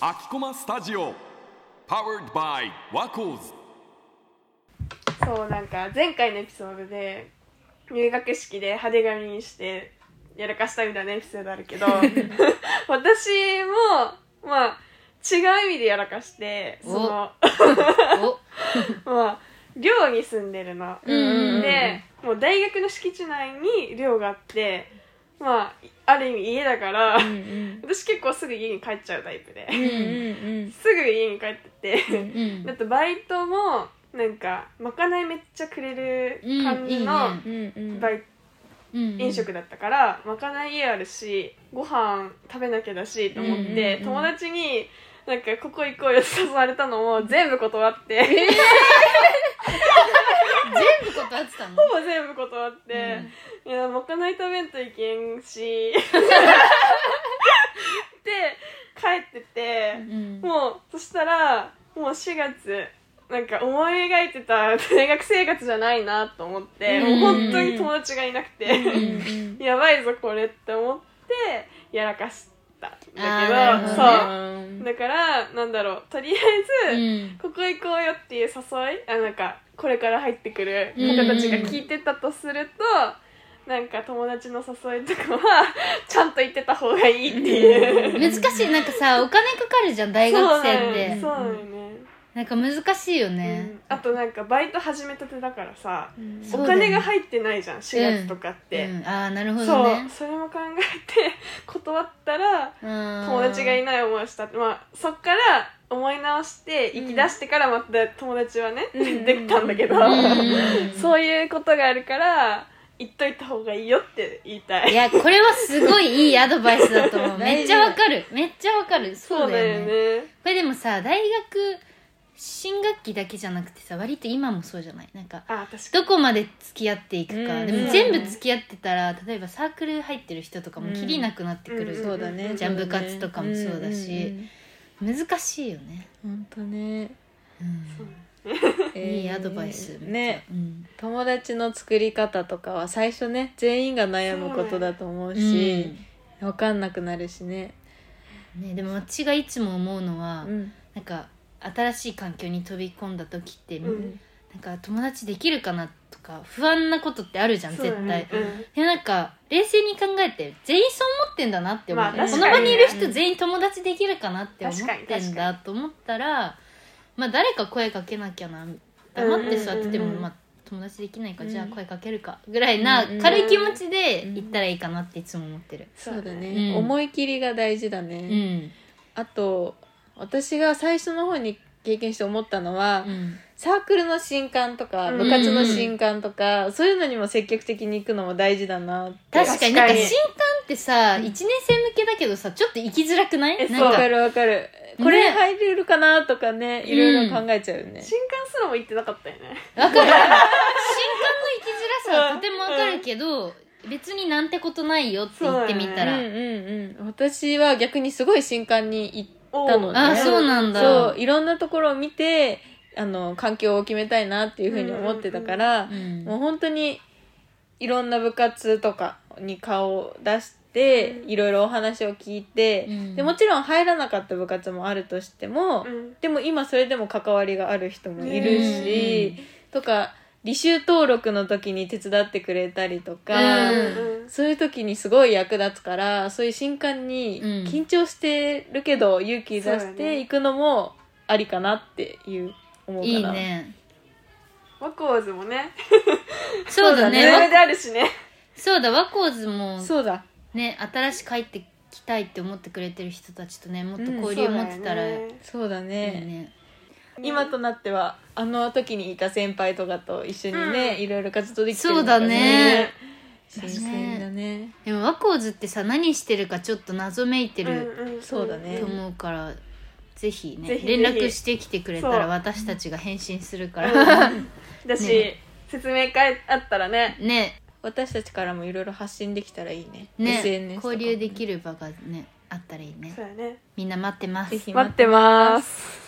秋駒スタジオ Powered by ワコーズそうなんか前回のエピソードで入学式で派手髪にしてやらかしたみたいなエピソードあるけど 私もまあ違う意味でやらかしてそのお まあ寮に住んでるの、でもう大学の敷地内に寮があってまあある意味家だから、うんうん。私結構すぐ家に帰っちゃうタイプで、うんうんすぐ家に帰ってて、うんだってバイトもなんかまかないめっちゃくれる感じのうんうんうんバイうん飲食だったから、まかない家あるしご飯食べなきゃだしと思って、うんうんうん友達になんかここ行こうよって誘われたのも全部断って、全部断ってたの？ほぼ全部断って、いやまかない食べんといけんし。で帰ってて、うん。もうそしたらもう4月なんか思い描いてた大学生活じゃないなと思って、うん。もう本当に友達がいなくて、うん やばいぞこれって思ってやらかしたんだけどね。そうだからなんだろうとりあえず、うん。ここ行こうよっていう誘いあなんかこれから入ってくる方たちが聞いてたとすると、なんか友達の誘いとかは ちゃんと言ってた方がいいっていう、難しい。なんかさお金かかるじゃん大学生って。そうだよね、なんか難しいようねん、あとなんかバイト始めたてだからさ、そうだよねお金が入ってないじゃん4月とかって、うん、ああなるほそうどね。それも考えて断ったら友友達がいない思いをしたまあそっから思い直して生き出してからまた友達はね、ん。できたんだけど、ん。そういうことがあるから言っといた方がいいよって言いたい。いやこれはすごいいいアドバイスだと思う。めっちゃわかる。めっちゃわかる。そうだよね。これでもさ大学新学期だけじゃなくてさ割と今もそうじゃない？なんかあ確かどこまで付き合っていくか、うん。でも全部付き合ってたら例えばサークル入ってる人とかもきりなくなってくる、うん。そうだね。じゃん部活とかもそうだし。難しいよね、本当ね。いいアドバイス。ね。うん。友達の作り方とかは最初ね全員が悩むことだと思うし分かんなくなるしね。ね、でも私がいつも思うのは、うん。なんか新しい環境に飛び込んだ時って、うん。なんか友達できるかなとか不安なことってあるじゃん、絶対、ねうん。でなんか冷静に考えて全員そう思ってんだなって思って、まあこの場にいる人うん全員友達できるかなって思ってん確だと思ったらまあ誰か声かけなきゃな黙って座ってても、うん。うんうんまあ友達できないか、うん。じゃあ声かけるかぐらいな軽い気持ちで行ったらいいかなっていつも思ってる。そうだね、うん。思い切りが大事だうね、ん。あと私が最初の方に経験して思ったのは、うん。サークルの新刊とかうん。部活の新刊とか、そういうのにも積極的に行くのも大事だなって。確かに。なんか新刊ってさ、1年生向けだけどさちょっと行きづらくない？わかるわかる。これ入れるかなとかねいろいろ考えちゃうよね、新刊すらも言ってなかったよね。わかる。新刊の行きづらさはとてもわかるけど、別になんてことないよって言ってみたら、うんうんうん。私は逆にすごい新刊に行ったのね。あそうなんだ。そういろんなところを見てあの環境を決めたいなっていうふうに思ってたから、うん。もう本当にいろんな部活とかに顔を出して、いろいろお話を聞いて、うん。でもちろん入らなかった部活もあるとしても、うん。でも今それでも関わりがある人もいるし、とか履修登録の時に手伝ってくれたりとか、うん。うんそういう時にすごい役立つからそういう新刊にうん緊張してるけど勇気出していくのもありかなっていう思うかな。いいね。ワコーズもね。そうだね。上わであるしね。そうだワコーズもそうだ。ね新しく帰ってきたいって思ってくれてる人たちとねもっと交流持ってたらいいそうだよね。そうだねね,、今となってはあの時にいた先輩とかと一緒にね、うん。いろいろ活動できてるそうだね。新鮮だね。でもワコーズってさ何してるかちょっっと謎めいてる、うんうんそうだね。と思うからぜひねぜひぜひ。連絡してきてくれたら私たちが返信するから、う。んだし、ね。説明会あったらね。ね。私たちからもいろいろ発信できたらいいね。ね。SNS 交流できる場がねあったらいいね。そうだね。みんな待ってます。待ってます